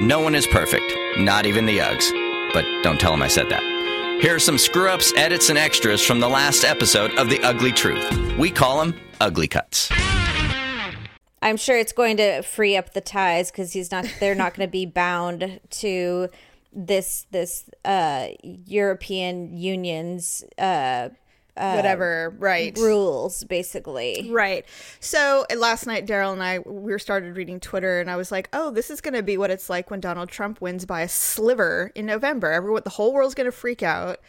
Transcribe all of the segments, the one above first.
No one is perfect, not even the Uggs. But don't tell them I said that. Here are some screw ups, edits, and extras from the last episode of The Ugly Truth. We call them Ugly Cuts. I'm sure it's going to free up the ties because he's not. They're not going to be bound to this this uh, European Union's uh, Whatever, right. rules, basically. Right. So uh, last night, Daryl and I we were started reading Twitter, and I was like, "Oh, this is going to be what it's like when Donald Trump wins by a sliver in November. Everyone, the whole world's going to freak out,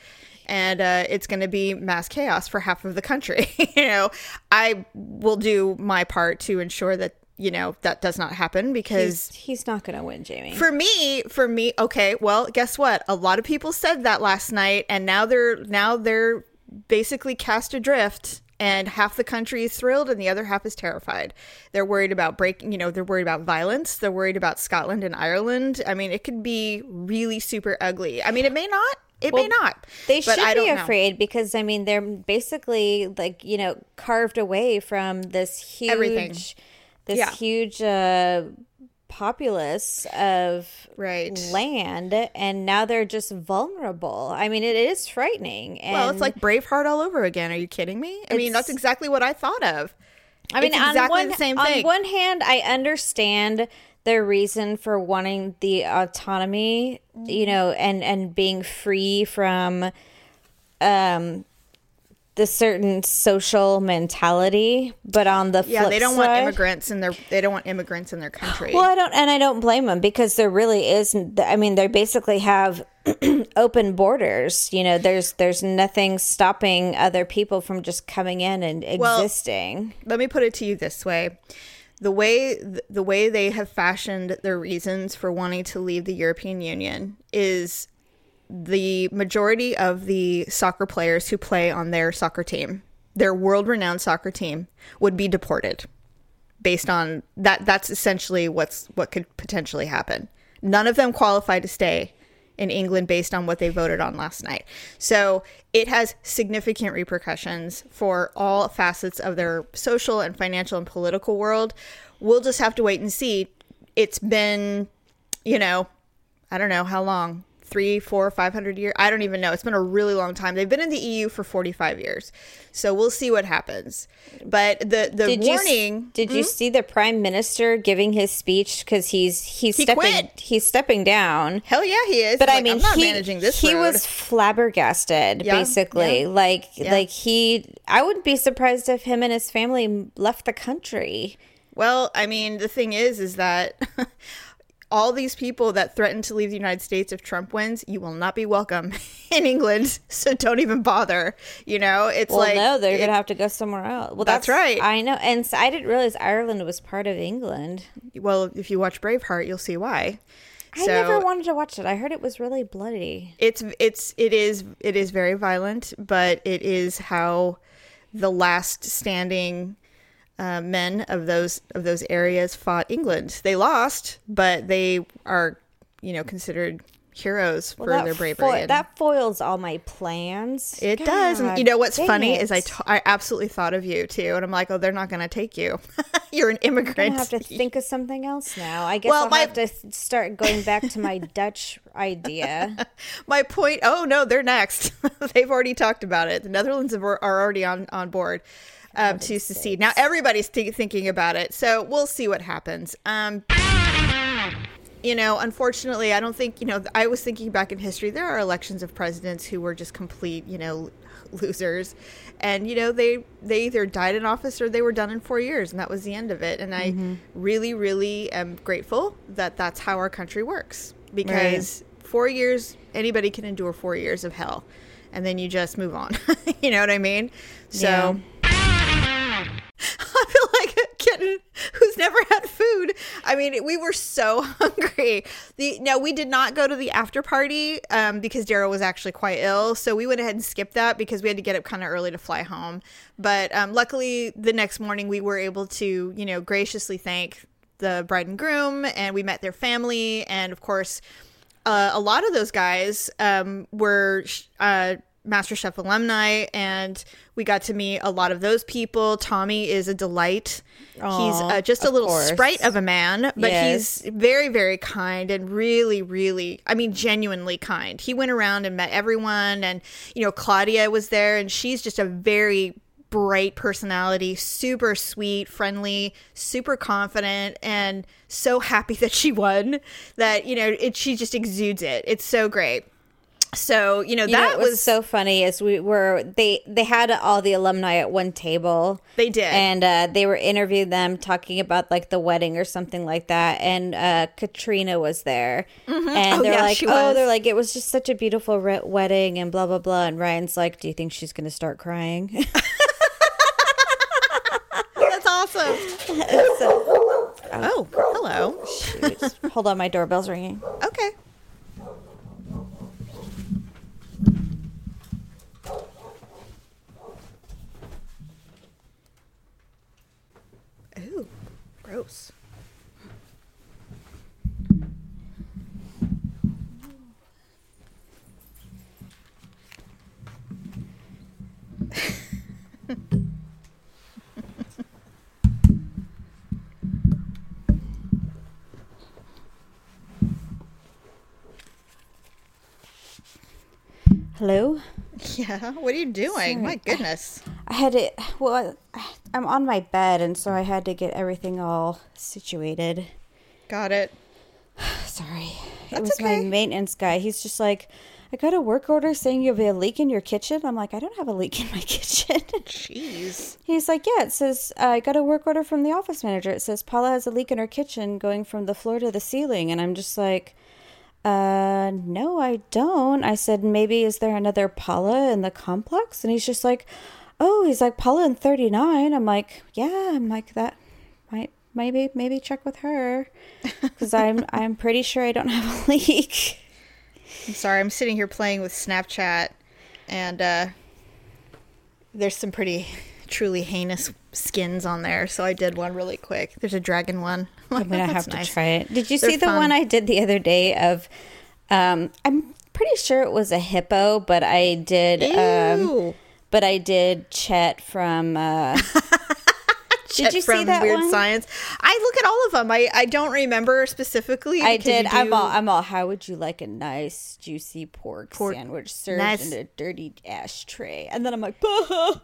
and uh, it's going to be mass chaos for half of the country." you know, I will do my part to ensure that you know that does not happen because He's, he's not going to win, Jamie. for me for me okay well guess what a lot of people said that last night and now they're now they're basically cast adrift and half the country is thrilled and the other half is terrified they're worried about breaking you know they're worried about violence they're worried about scotland and ireland i mean it could be really super ugly i mean it may not it may not They should be don't know. afraid because I mean they're basically like you know carved away from this huge, Everything. this Yeah. huge uh, populace of Right. land, and now they're just vulnerable. I mean, it is frightening. And well it's like braveheart all over again are you kidding me i mean that's exactly what i thought of I mean, It's on exactly one the same thing on one hand, I understand their reason for wanting the autonomy, you Mm-hmm. know, and and being free from um the certain social mentality, but on the yeah flip they don't want side- immigrants in their they don't want immigrants in their country Well, I don't, and I don't blame them because there really is. I mean, they basically have open borders. You know, there's there's nothing stopping other people from just coming in and Well, existing. let me put it to you this way the way the way they have fashioned their reasons for wanting to leave the European Union is the majority of the soccer players who play on their soccer team their world-renowned soccer team would be deported based on that that's essentially what's what could potentially happen none of them qualify to stay in England based on what they voted on last night. So it has significant repercussions for all facets of their social and financial and political world. We'll just have to wait and see. It's been, you know, I don't know how long three, four, five hundred years. I don't even know. It's been a really long time. They've been in the EU for forty-five years, so we'll see what happens. But the the Did you warning. did you hmm? see the prime minister giving his speech because he's he's He stepping quit. he's stepping down. Hell yeah, he is. But I Like, mean, I'm not he, managing this. he road. was flabbergasted, Yeah, basically. yeah, like, yeah. like he. I wouldn't be surprised if him and his family left the country. Well, I mean, the thing is, is that all these people that threaten to leave the United States if Trump wins, you will not be welcome in England. So don't even bother. You know, it's Well, like no, they're it- gonna have to go somewhere else. Well, That's right. I know, and so I didn't realize Ireland was part of England. well, if you watch Braveheart, you'll see why. I never wanted to watch it. I heard it was really bloody. it's it's it is it is very violent, but it is how the last standing uh, men of those of those areas fought England. They lost, but they are you know considered heroes for Well, their bravery. fo- and- that foils all my plans. It does. And you know what's funny it. is I, t- I absolutely thought of you too. And I'm like, oh, they're not going to take you. You're an I'm immigrant. gonna have to think of something else now. I guess Well, I'll my- have to start going back to my Dutch idea. My point. Oh, no, they're next. They've already talked about it. The Netherlands are already on, on board um, to secede. Now, everybody's th- thinking about it. So we'll see what happens. Um, you know, unfortunately, I don't think, you know, I was thinking back in history, there are elections of presidents who were just complete, you know, losers. And, you know, they, they either died in office or they were done in four years, and that was the end of it. And I really, really am grateful that that's how our country works because four years, anybody can endure four years of hell. And then you just move on. you know what I mean? So. Yeah. I feel like a kitten who's never had food. I mean, we were so hungry. The now we did not go to the after party um, because Daryl was actually quite ill, so we went ahead and skipped that because we had to get up kind of early to fly home. But um, luckily, the next morning we were able to, you know, graciously thank the bride and groom, and we met their family, and of course, uh, a lot of those guys um, were uh, MasterChef alumni, and we got to meet a lot of those people. Tommy is a delight. he's uh, just a little course. sprite of a man, but Yes. he's very, very kind and really, really, I mean, genuinely kind. He went around and met everyone, and you know, Claudia was there, and she's just a very bright personality, super sweet, friendly, super confident, and so happy that she won. That you know, it she just exudes it. It's so great. So you know You know, that was, was so funny as we were they they had all the alumni at one table They did. and uh, they were interviewing them talking about like the wedding or something like that and uh, katrina was there and Oh, they're yeah, like oh they're like it was just such a beautiful re- wedding and blah blah blah and ryan's like do you think she's gonna start crying that's awesome. so, Oh, hello. shoot. hold on my doorbell's ringing Okay. Gross. hello Yeah, what are you doing? My goodness. I had it. well, I- I'm on my bed, and so I had to get everything all situated. Got it. Sorry. it That's was okay. my maintenance guy. He's just like, I got a work order saying you have a leak in your kitchen. I'm like, I don't have a leak in my kitchen. Jeez. He's like, Yeah, it says, uh, I got a work order from the office manager. It says Paula has a leak in her kitchen going from the floor to the ceiling. And I'm just like, uh, no, I don't. I said, maybe is there another Paula in the complex? And he's just like, oh, he's like, Paula in 39. I'm like, yeah, I'm like, that might, maybe, maybe check with her. Cause I'm, I'm pretty sure I don't have a leak. I'm sorry. I'm sitting here playing with Snapchat, and uh, there's some pretty, truly heinous skins on there. So I did one really quick. There's a dragon one. I'm gonna have to try it. Did you They're see the fun. one I did the other day of? Um, I'm pretty sure it was a hippo, but I did. Um, Ew. But I did Chet from. Uh, did you from see that Weird one? Science. I look at all of them. I, I don't remember specifically. I did. I'm all. I'm all. How would you like a nice juicy pork, Pork- sandwich served Nice. in a dirty ashtray? And then I'm like, I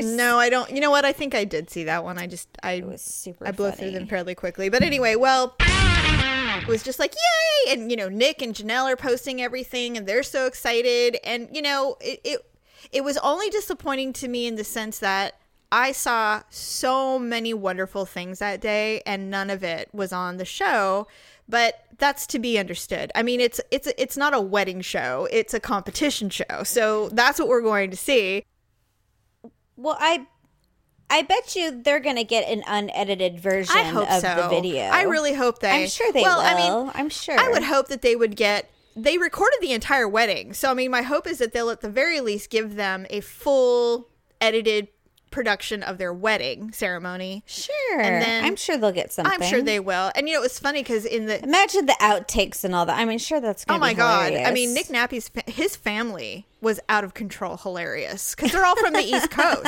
No, I don't. You know what? I think I did see that one. I just I It was super I blew funny. through them fairly quickly. But anyway, well, it was just like yay, and you know Nick and Janelle are posting everything, and they're so excited, and you know it it, it was only disappointing to me in the sense that. I saw so many wonderful things that day and none of it was on the show but that's to be understood. I mean it's it's it's not a wedding show, it's a competition show. So that's what we're going to see. Well, I. I bet you they're gonna get an unedited version I hope of so. the video. I really hope they. I'm sure they well, will. I mean, I'm sure. I would hope that they would get. They recorded the entire wedding, so I mean, my hope is that they'll at the very least give them a full edited production of their wedding ceremony. Sure. And then- I'm sure they'll get something. I'm sure they will. And you know, it was funny because in the Imagine the outtakes and all that. I mean, sure, that's oh my god, I mean, Nick Nappy's fa- his family was out of control, hilarious because they're all from the East Coast,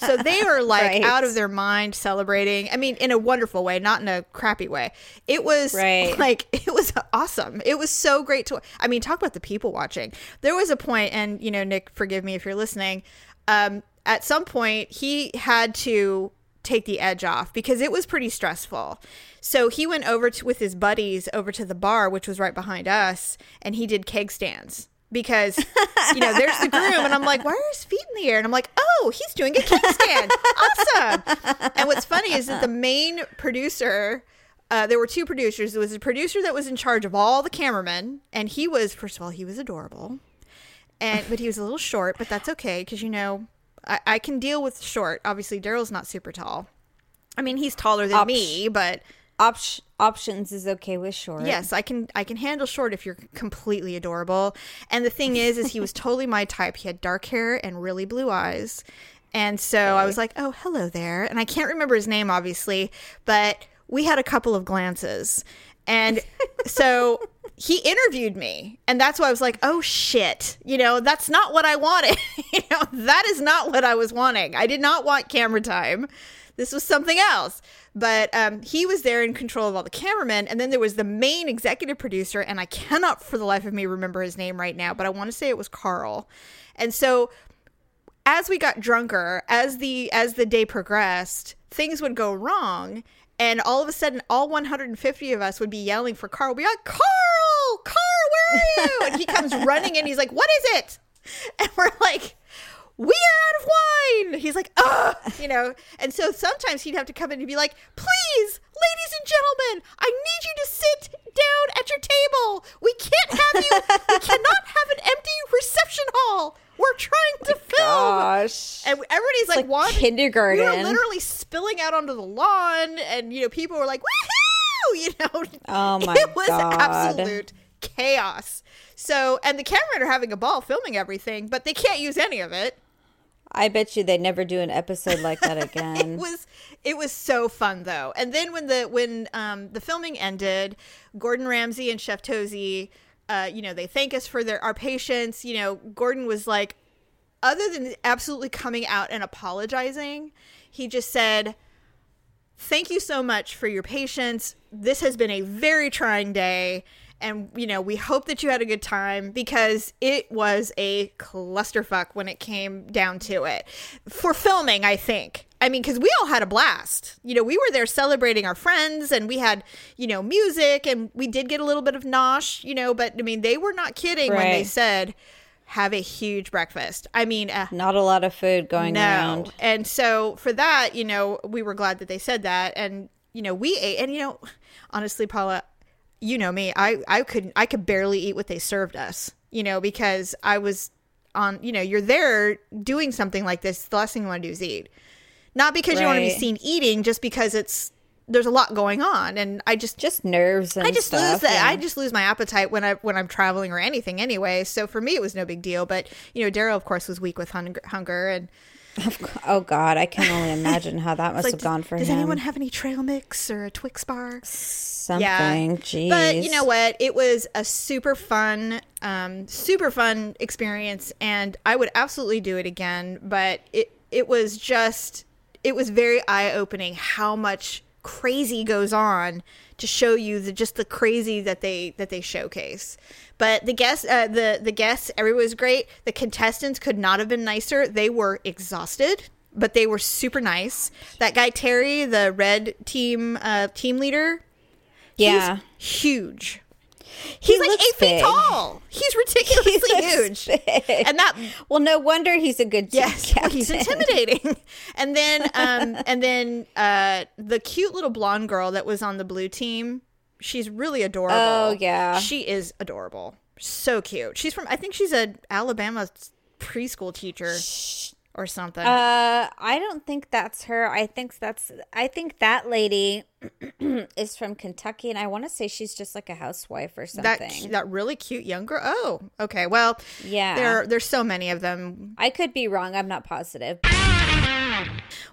so they were like Right. out of their mind celebrating. I mean, in a wonderful way, not in a crappy way. It was Right. like it was awesome. It was so great to. I mean, talk about the people watching. There was a point, and you know, Nick, forgive me if you're listening. Um, at some point, he had to take the edge off because it was pretty stressful. So he went over to with his buddies over to the bar, which was right behind us, and he did keg stands because you know there's the groom, and I'm like, why are his feet in the air? And I'm like, oh, he's doing a keg stand, awesome. And what's funny is that the main producer. Uh, there were two producers. There was a producer that was in charge of all the cameramen, and he was, first of all, he was adorable, and but he was a little short, but that's okay because you know I, I can deal with short. Obviously, Daryl's not super tall. I mean, he's taller than Op- me, but Op- options is okay with short. yes, I can I can handle short if you're completely adorable. And the thing is, is he was totally my type. He had dark hair and really blue eyes, and so I was like, oh, hello there. And I can't remember his name, obviously, but we had a couple of glances, and so he interviewed me and that's why i was like oh shit. You know that's not what i wanted. You know that is not what i was wanting. I did not want camera time. This was something else. But um, he was there in control of all the cameramen and then there was the main executive producer and i cannot for the life of me remember his name right now but i want to say it was carl. And so as we got drunker as the as the day progressed things would go wrong and all of a sudden all 150 of us would be yelling for carl. Be like carl carl where are you? And he comes running in he's like what is it? And we're like we are out of wine. He's like ugh you know? And so sometimes he'd have to come in and be like please ladies and gentlemen i need you to sit down at your table. We can't have you. We cannot have an empty reception hall we're trying to film Gosh. and everybody's like, like wandering- kindergarten. We were literally spilling out onto the lawn, and you know, people were like, "Woohoo!" You know, Oh my it was God. absolute chaos. So, and the cameramen are having a ball filming everything, but they can't use any of it. I bet you they never do an episode like that again. It was it was so fun though. And then when the when um the filming ended, Gordon Ramsay and Chef Tosi, uh, you know, they thank us for their our patience. You know, Gordon was like, other than absolutely coming out and apologizing, he just said, Thank you so much for your patience. This has been a very trying day. And, you know, we hope that you had a good time because it was a clusterfuck when it came down to it. For filming, I think. I mean, because we all had a blast. You know, we were there celebrating our friends and we had, you know, music and we did get a little bit of nosh, you know, but I mean, they were not kidding when they said, have a huge breakfast. I mean, uh, Not a lot of food going around. and so for that, you know, we were glad that they said that. And, you know, we ate and you know, honestly, Paula, you know me, I, I couldn't, I could barely eat what they served us, you know, because I was on you know, you're there doing something like this, the last thing you want to do is eat. Not because you want to be seen eating, just because it's there's a lot going on. And I just Just nerves and I just stuff, lose that. yeah. I just lose my appetite when I when I'm traveling or anything anyway. So for me, it was no big deal. But you know, Daryl, of course, was weak with hunger, hunger and Oh God, I can only imagine how that must like, have gone does, for does him. anyone have any trail mix or a Twix bar? Something. Jeez. But you know what? It was a super fun, um, super fun experience, and I would absolutely do it again. But it it was just it was very eye opening how much crazy goes on to show you the just the crazy that they that they showcase. But the guests, uh, the the guests, everyone was great. The contestants could not have been nicer. They were exhausted, but they were super nice. That guy Terry, the red team uh, team leader, Yeah. He's. He like eight feet tall. He's ridiculously He huge. big. And that Well, no wonder he's a good yes, well, he's intimidating. And then um and then uh the cute little blonde girl that was on the blue team, she's really adorable. Oh, yeah. She is adorable. So cute. She's from I think she's a Alabama preschool teacher or something. Uh, I don't think that's her. I think that's. I think that lady is from Kentucky, and I want to say she's just like a housewife or that something. that really cute young girl. Oh, okay. Well, Yeah. There there's so many of them. I could be wrong. I'm not positive.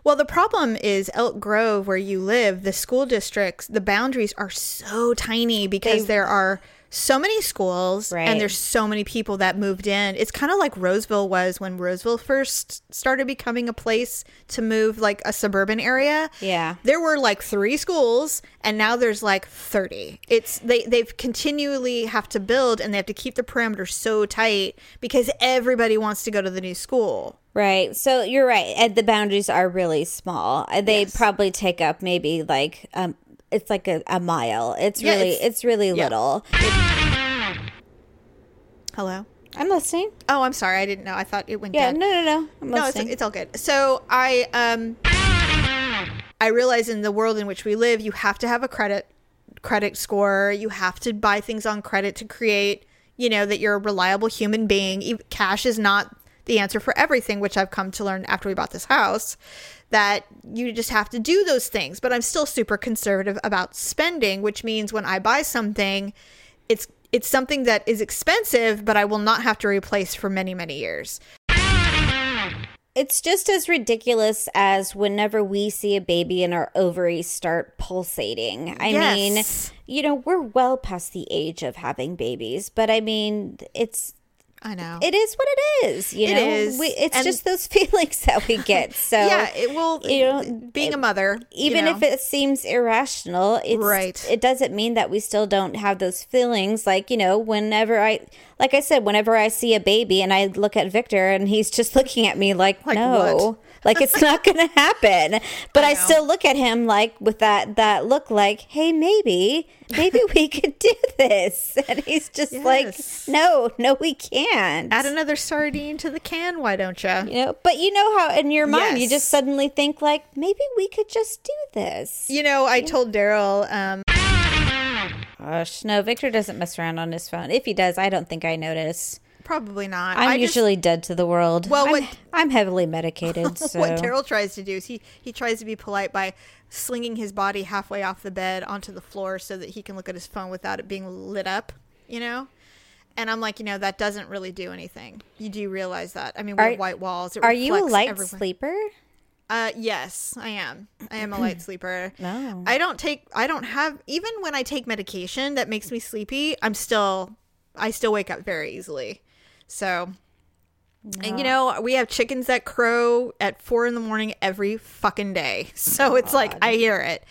Well, the problem is Elk Grove, where you live, the school districts, the boundaries are so tiny because They- there are so many schools Right. and there's so many people that moved in. It's kind of like Roseville was when Roseville first started becoming a place to move, like a suburban area. Yeah. There were like three schools and now there's like 30. It's they they've continually have to build and they have to keep the perimeter so tight because everybody wants to go to the new school. Right. So you're right. And the boundaries are really small. They Yes. probably take up maybe like um it's like a, a mile. It's Yeah, really it's- it's, really yeah. little. Hello? I'm listening. Oh, I'm sorry. I didn't know. I thought it went Yeah, dead. no no no. I'm no, it's, it's all good. So I um I realize in the world in which we live, you have to have a credit credit score. You have to buy things on credit to create, you know, that you're a reliable human being. Cash is not the answer for everything, which I've come to learn after we bought this house. That you just have to do those things. But I'm still super conservative about spending, which means when I buy something, it's it's something that is expensive, but I will not have to replace for many, many years. it's just as ridiculous as whenever we see a baby and our ovaries start pulsating. I Yes. mean, you know, we're well past the age of having babies, but I mean, it's I know. it is what it is. You It know, is, We, it's and- just those feelings that we get. So yeah, it will. you know, being a mother, you even know. if it seems irrational, it's, Right. it doesn't mean that we still don't have those feelings. Like, you know, whenever I, like I said, whenever I see a baby and I look at Victor and he's just looking at me like, Like no, what? Like it's not going to happen. But I, know. still look at him like with that, that look like, hey, maybe, maybe we could do this. And he's just Yes. like, no, no, we can't. add another sardine to the can. Why don't you? you know, but you know how in your mind you just suddenly think like maybe we could just do this. You know, I told Daryl. Um, Gosh, no, Victor doesn't mess around on his phone. If he does, I don't think I notice. Probably not. I'm I just- usually dead to the world. Well, I'm, what- I'm heavily medicated, so what Daryl tries to do is he he tries to be polite by slinging his body halfway off the bed onto the floor so that he can look at his phone without it being lit up. You know. And I'm like, you know, that doesn't really do anything. You do realize that. I mean, we Are- have white walls. It are you a light everywhere. sleeper? Uh, yes, I am. I am a light sleeper. No. I don't take. I don't have. Even when I take medication that makes me sleepy, I'm still. I still wake up very easily. So. And you know, we have chickens that crow at four in the morning every fucking day. So it's like I hear it.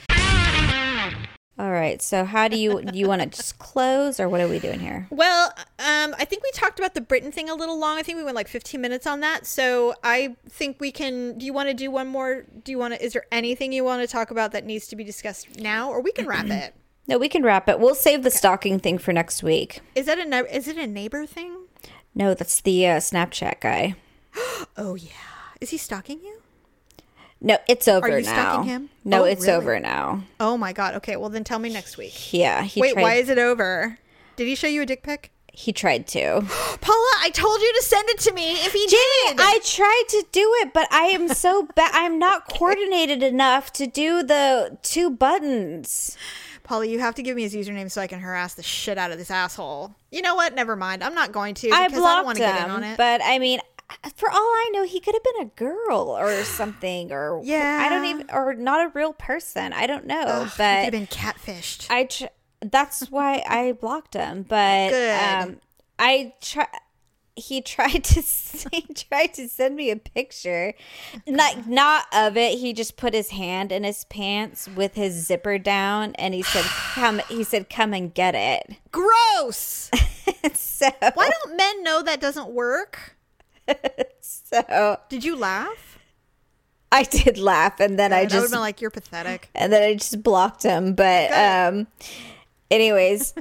All right. So how do you do you want to just close or what are we doing here? Well, um, I think we talked about the Britain thing a little long. I think we went like 15 minutes on that. So I think we can. Do you want to do one more? Do you want to? Is there anything you want to talk about that needs to be discussed now, or we can wrap it? No, we can wrap it. We'll save the stalking thing for next week. Is that a is it a neighbor thing? No, that's the uh, Snapchat guy. Oh yeah. Is he stalking you? No, it's over Are you now. stalking him? No, Oh, it's really? over now. Oh my god. Okay, well then tell me next week. Yeah, he Wait, tried, why is it over? Did he show you a dick pic? he tried to. Paula, I told you to send it to me if he Jamie, did. I tried to do it, but I am so bad. I'm not coordinated enough to do the two buttons. Paula, you have to give me his username so I can harass the shit out of this asshole. You know what? Never mind. I'm not going to I because I, don't want blocked to get in on him, it. but I mean, for all I know, he could have been a girl or something, or Yeah. I don't even, or not a real person. I don't know, Ugh, he could have been catfished. I tr- that's why I blocked him. But Good. um, I try. He tried to he tried to send me a picture, like not of it. He just put his hand in his pants with his zipper down, and he said, "Come." He said, "Come and get it." Gross. so, Why don't men know that doesn't work? so Did you laugh? I did laugh, and then I I would have just been like, "You're pathetic." and then I just blocked him. But Good. um, anyways,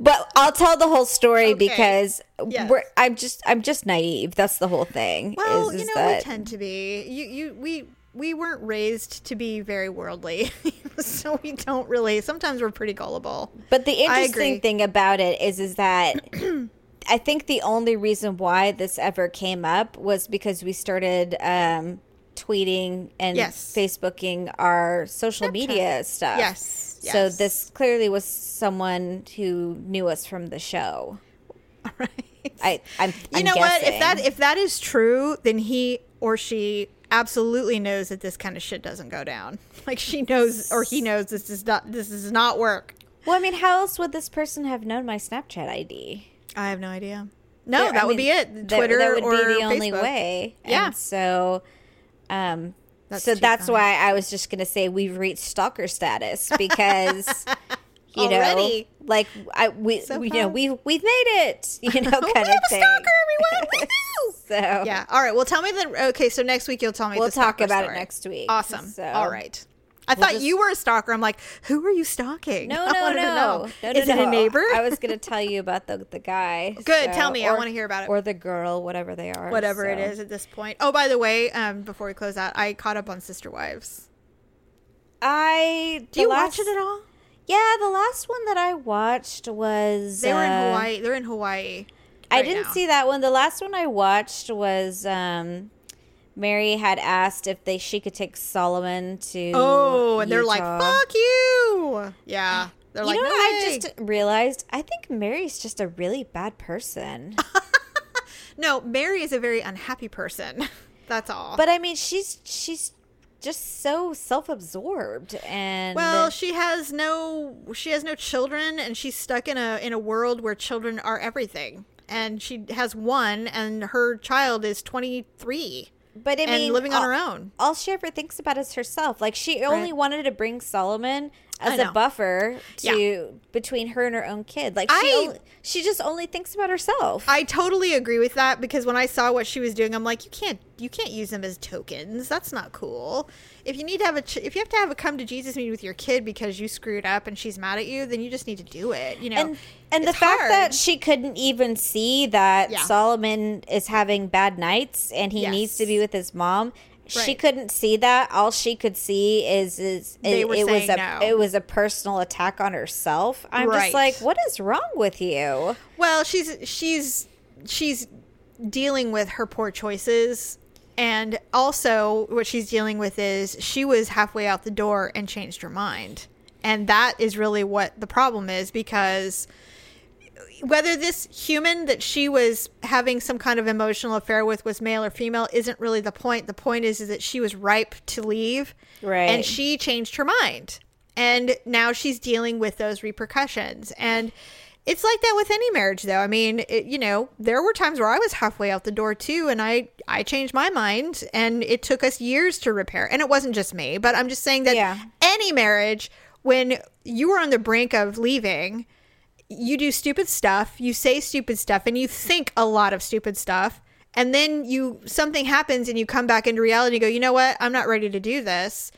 but I'll tell the whole story Okay. because Yes. we're, I'm just I'm just naive. That's the whole thing. Well, is, you know, that we tend to be. You, you, we, we weren't raised to be very worldly, so we don't really. Sometimes we're pretty gullible. But the interesting thing about it is, is that I think the only reason why this ever came up was because we started um, tweeting and Yes. Facebooking our social media stuff. Yes, So this clearly was someone who knew us from the show. All right. I, I'm, you I'm know what? If that if that is true, then he or she absolutely knows that this kind of shit doesn't go down. Like she knows or he knows this is not this does not work. well, I mean, how else would this person have known my Snapchat ID? I have no idea. No, that I would mean, be it. Twitter that, would or be the only way. Yeah. And so, um, That's so that's why I was just gonna say we've reached stalker status because you Already? know, like I we, So we you know we we've made it. You know, We kind have of a thing. stalker, everyone. So Yeah. All right. Well, tell me the. Okay, so next week you'll tell me. We'll talk about it next week. Awesome. So- All right. I thought just- you were a stalker. I'm like, who are you stalking? No, no, no. to know. no, no, Is it a neighbor? I was gonna tell you about the the guy. Good, so- tell me. I wanna hear about it. Or the girl, whatever they are. Whatever it so. is at this point. Oh, by the way, um, before we close out, I caught up on Sister Wives. I Do you watch it at all? Yeah, the last one that I watched was They were in uh, Hawaii. They're in Hawaii. I didn't now. see that one. The last one I watched was um, Mary had asked if they she could take Solomon to. Oh, and they're like, "Fuck you!" Yeah, they're You like, know "No what? I just realized. I think Mary's just a really bad person. no. Mary is a very unhappy person. That's all. But I mean, she's she's just so self-absorbed and well, she has no she has no children and she's stuck in a in a world where children are everything. And she has one and her child is 23 but I and mean, living on all- her own. All she ever thinks about is herself. Like she only Right. wanted to bring Solomon as a buffer to Yeah. between her and her own kid. Like she I- only, she just only thinks about herself. I totally agree with that because when I saw what she was doing, I'm like, you can't you can't use them as tokens. That's not cool. If you need to have a ch- if you have to have a come to Jesus meeting with your kid because you screwed up and she's mad at you, then you just need to do it. You know, and and the fact hard. that she couldn't even see that Yeah. Solomon is having bad nights and he Yes. needs to be with his mom. She couldn't see that. All she could see is is it, it was a no. it was a personal attack on herself. I'm Right. just like, what is wrong with you? Well, she's she's she's dealing with her poor choices and also what she's dealing with is she was halfway out the door and changed her mind. And that is really what the problem is because whether this human that she was having some kind of emotional affair with was male or female isn't really the point. The point is, is that she was ripe to leave. Right. And she changed her mind. And now she's dealing with those repercussions. And it's like that with any marriage though. I mean, it, you know, there were times where I was halfway out the door too and I I changed my mind and it took us years to repair. And it wasn't just me, but I'm just saying that Yeah. any marriage when you are on the brink of leaving, you do stupid stuff, you say stupid stuff, and you think a lot of stupid stuff. And then you something happens and you come back into reality and go, you know what? I'm not ready to do this.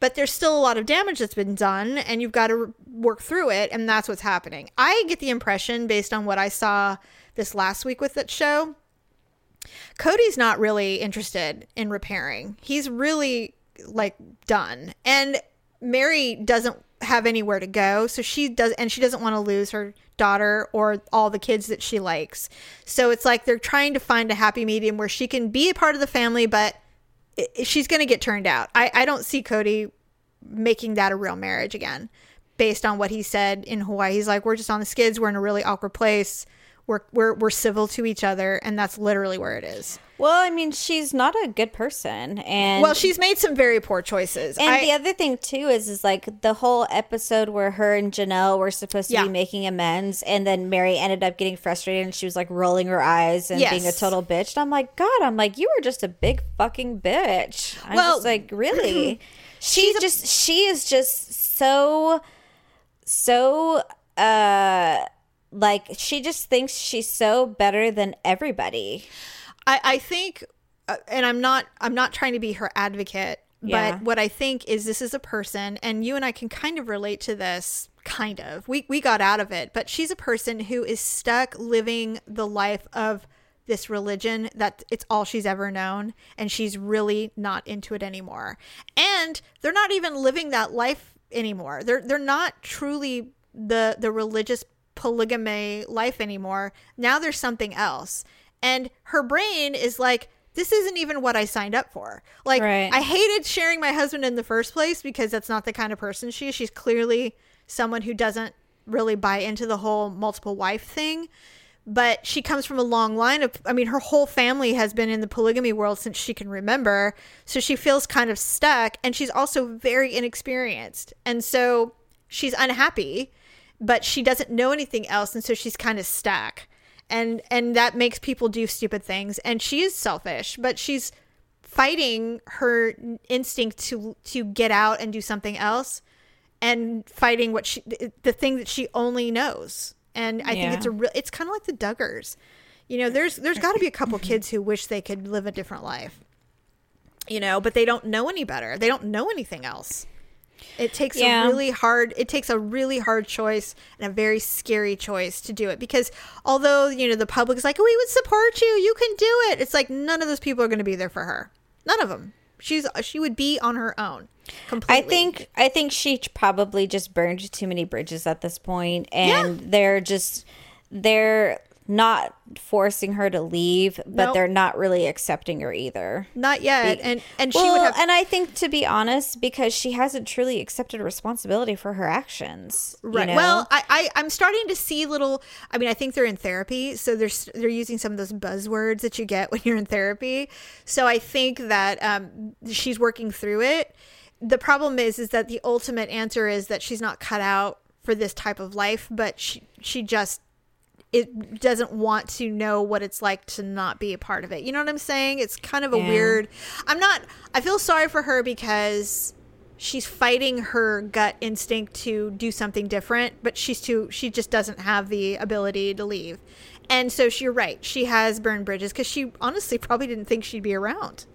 But there's still a lot of damage that's been done, and you've got to work through it, and that's what's happening. I get the impression, based on what I saw this last week with that show, Cody's not really interested in repairing. He's really like done. And Mary doesn't have anywhere to go, so she does and she doesn't want to lose her daughter or all the kids that she likes. So it's like they're trying to find a happy medium where she can be a part of the family but i- i- she's going to get turned out. I I don't see Cody making that a real marriage again based on what he said in Hawaii. He's like we're just on the skids, we're in a really awkward place. We're, we're, we're civil to each other, and that's literally where it is. Well, I mean, she's not a good person, and Well, she's made some very poor choices. And I- the other thing too is is like the whole episode where her and Janelle were supposed to Yeah. be making amends, and then Mary ended up getting frustrated, and she was like rolling her eyes and being a total bitch. And I'm like, God, I'm like, you were just a big fucking bitch. I'm Well, just like, really? she she's a- just she is just so so uh like she just thinks she's so better than everybody. I, I think, uh, and I'm not, I'm not trying to be her advocate, Yeah. but what I think is this is a person, and you and I can kind of relate to this. Kind of, we we got out of it, but she's a person who is stuck living the life of this religion that it's all she's ever known, and she's really not into it anymore. And they're not even living that life anymore. They're they're not truly the the religious polygamy life anymore. Now there's something else. And her brain is like, this isn't even what I signed up for. Like, Right. I hated sharing my husband in the first place because that's not the kind of person she is. She's clearly someone who doesn't really buy into the whole multiple wife thing. But she comes from a long line of, I mean, her whole family has been in the polygamy world since she can remember. So she feels kind of stuck. And she's also very inexperienced. And so she's unhappy, but she doesn't know anything else. And so she's kind of stuck. And and that makes people do stupid things. And she is selfish but she's fighting her instinct to to get out and do something else and fighting what she the thing that she only knows. And i think it's a real it's kind of like the duggars. You know there's there's got to be a couple kids who wish they could live a different life you know but they don't know any better. They don't know anything else it takes Yeah. a really hard it takes a really hard choice and a very scary choice to do it because although you know the public's like we would support you. You can do it. It's like none of those people are going to be there for her. None of them she's she would be on her own completely. I think I think she probably just burned too many bridges at this point, and they're just they're not forcing her to leave, but Nope. they're not really accepting her either. Not yet. And and she well, would have and I think to be honest, because she hasn't truly accepted responsibility for her actions. you Right. know? Well, I, I I'm starting to see little. I mean, I think they're in therapy, so they're they're using some of those buzzwords that you get when you're in therapy. So I think that um, she's working through it. The problem is, is that the ultimate answer is that she's not cut out for this type of life, but she she just it doesn't want to know what it's like to not be a part of it. You know what I'm saying? It's kind of a Yeah. weird. I'm not. I feel sorry for her because she's fighting her gut instinct to do something different, but she's too. She just doesn't have the ability to leave, and so she, you're right. She has burned bridges because she honestly probably didn't think she'd be around.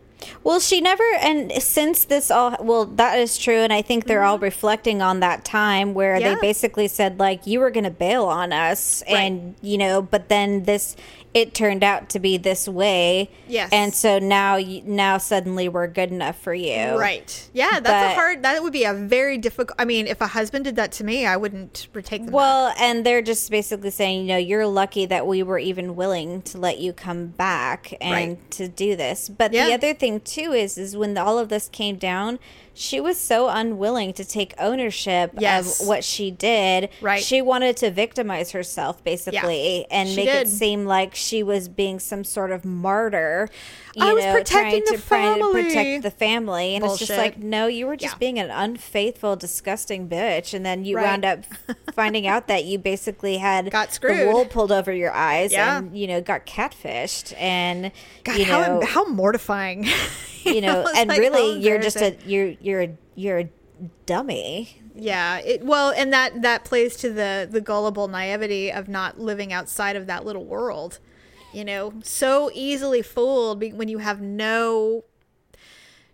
Well, she never, and since this all, well, that is true, and I think they're all reflecting on that time where Mm-hmm. Yeah. they basically said like you were going to bail on us, and you know, but then this, it turned out to be this way, Yes. and so now, now suddenly we're good enough for you, Right? Yeah, that's a hard. That would be a very difficult. I mean, if a husband did that to me, I wouldn't retake them. back. Well, and they're just basically saying, you know, you're lucky that we were even willing to let you come back and Right. to do this. But Yeah. the other thing too is, is when all of this came down, she was so unwilling to take ownership Yes. of what she did. Right. She wanted to victimize herself basically and she make it seem like she was being some sort of martyr. You I was know, protecting the to, trying to family. protect the family, and it's just like, no, you were just Yeah. being an unfaithful, disgusting bitch, and then you Right. wound up finding out that you basically had Got the screwed. wool pulled over your eyes Yeah. and you know got catfished and God, you how know how mortifying. you know and like, really you're just a you're you're a you're a dummy Yeah, it, well, and that that plays to the the gullible naivety of not living outside of that little world. You know, so easily fooled when you have no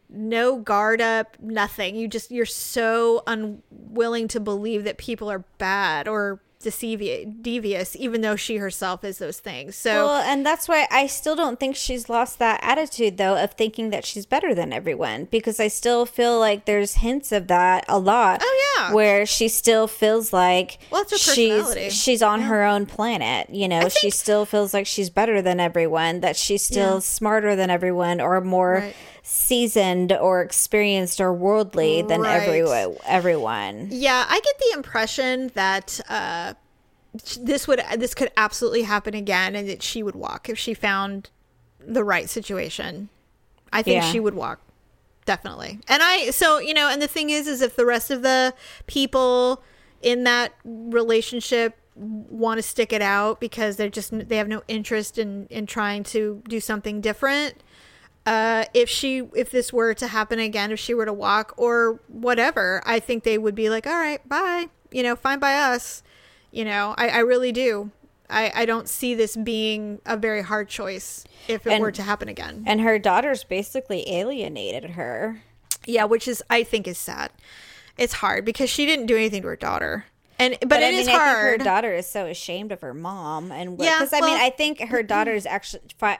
no guard up, nothing. You just you're so unwilling to believe that people are bad or deceivi- devious, even though she herself is those things. So well and that's why i still don't think she's lost that attitude though of thinking that she's better than everyone because i still feel like there's hints of that a lot Oh, yeah. where she still feels like Well, it's her personality. she's she's on her own planet you know she still feels like she's better than everyone that she's still Yeah. smarter than everyone or more Right. Seasoned or experienced or worldly than Right. everyone everyone Yeah, I get the impression that uh, this would this could absolutely happen again, and that she would walk if she found the right situation. I think Yeah. she would walk definitely. And I so you know, and the thing is, is if the rest of the people in that relationship want to stick it out because they're just they have no interest in in trying to do something different uh, if she if this were to happen again, if she were to walk or whatever, I think they would be like, all right, bye, you know, fine by us, you know, I, I really do. I, I don't see this being a very hard choice if it And- were to happen again. and her daughters basically alienated her Yeah, which is I think is sad. It's hard because she didn't do anything to her daughter, and but, I it mean, is I think hard. her daughter is so ashamed of her mom, and Yeah, because I mean, I think her daughter is actually fi-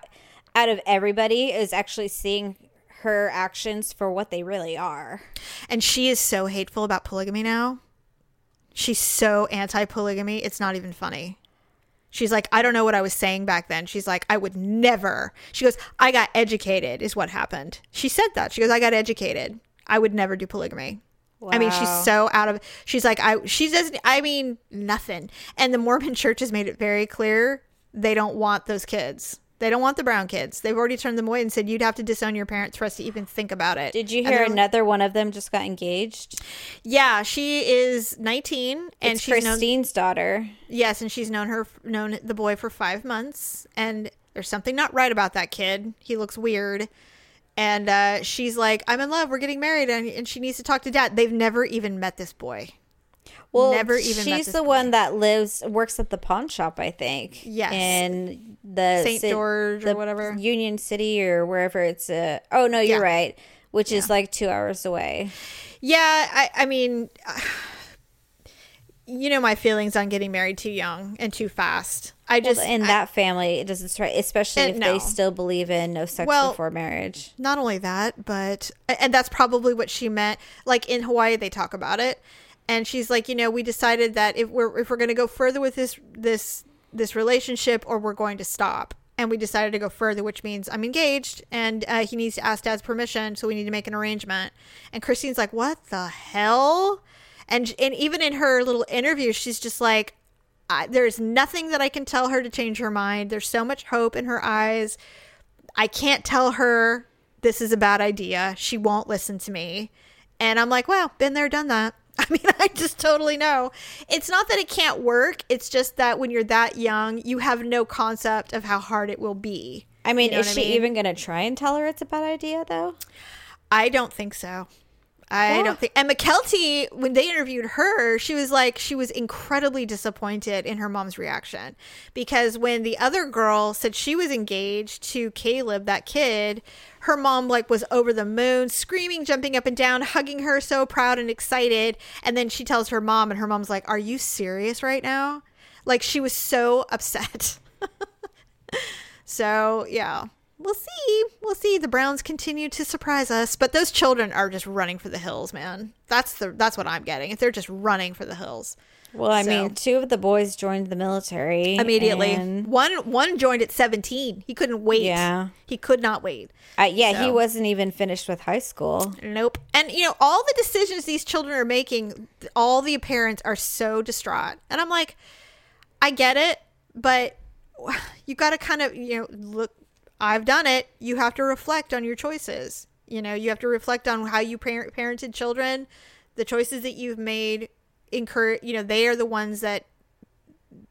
out of everybody is actually seeing her actions for what they really are. And she is so hateful about polygamy now. She's so anti polygamy. It's not even funny. She's like, I don't know what I was saying back then. She's like, I would never. She goes, I got educated, is what happened. She said that. She goes, I got educated. I would never do polygamy. I mean, she's so out of. She's like, I. She doesn't. I mean, nothing. And the Mormon Church has made it very clear they don't want those kids. They don't want the brown kids. They've already turned them away and said you'd have to disown your parents for us to even think about it. Did you hear another one of them just got engaged? yeah, she is 19 and it's she's known Christine's daughter. Yes, and she's known her known the boy for 5 months and there's something not right about that kid. He looks weird. And uh, she's like, "I'm in love. We're getting married, and, and she needs to talk to dad." They've never even met this boy. Well, Never even She's the boy. one that lives works at the pawn shop, I think. Yes. in the St. ci- George or whatever. Union City or wherever it's. Uh, oh no, you're Yeah. right. Which is like two hours away. Yeah, I, I mean, you know my feelings on getting married too young and too fast. I Just just in I- that family, it doesn't strike, especially if no. they still believe in no sex Well, before marriage. not only that, but and that's probably what she meant. Like in Hawaii, they talk about it, and she's like, you know, we decided that if we're if we're going to go further with this this this relationship or we're going to stop. And we decided to go further, which means I'm engaged and uh, he needs to ask dad's permission. So we need to make an arrangement. And Christine's like, what the hell? And, and even in her little interview, she's just like, there's nothing that I can tell her to change her mind. There's so much hope in her eyes. I can't tell her this is a bad idea. She won't listen to me. And I'm like, wow, been there, done that. I mean, I just totally know. It's not that it can't work. It's just that when you're that young, you have no concept of how hard it will be. I mean, You know is she I mean? even going to try and tell her it's a bad idea, though? I don't think so. I Yeah. don't think. And Mykelti, when they interviewed her, she was like, she was incredibly disappointed in her mom's reaction because when the other girl said she was engaged to Caleb, that kid, her mom like was over the moon, screaming, jumping up and down, hugging her, so proud and excited. And then she tells her mom, and her mom's like, "Are you serious right now?" Like she was so upset. So yeah, we'll see. We'll see. The Browns continue to surprise us, but those children are just running for the hills, man. That's the that's what I'm getting. If they're just running for the hills Well, I So- mean, two of the boys joined the military immediately. One one joined at 17. He couldn't wait. Yeah. he could not wait. Uh, yeah, he wasn't even finished with high school. Nope. And you know, all the decisions these children are making, all the parents are so distraught. And I'm like, I get it, but you got to kind of, you know, look, I've done it. You have to reflect on your choices. You know, you have to reflect on how you parent, parented children, the choices that you've made. Encourage, you know, they are the ones that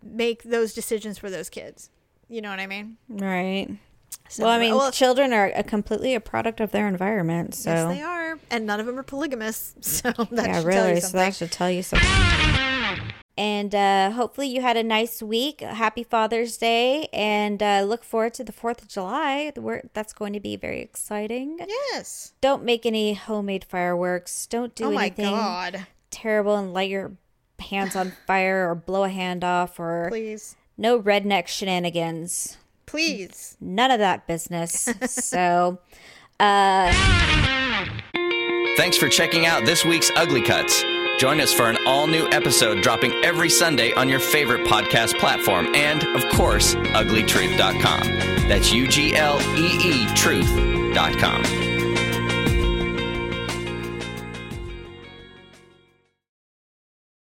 make those decisions for those kids. You know what I mean? Right. So, well, I mean, well, children are a completely a product of their environment. So, yes, they are, and none of them are polygamous. So that yeah, should tell you really. So that should tell you something. And uh, hopefully you had a nice week. Happy Father's Day, and uh, look forward to the Fourth of July. That's going to be very exciting. Yes. Don't make any homemade fireworks. Don't do oh my anything god. terrible and light your hands on fire or blow a hand off or Please. no redneck shenanigans. Please. None of that business. so, uh, Thanks for checking out this week's Ugly Cuts. Join us for an all new episode dropping every Sunday on your favorite podcast platform and, of course, ugleetruth.com. That's U G L E E truth.com.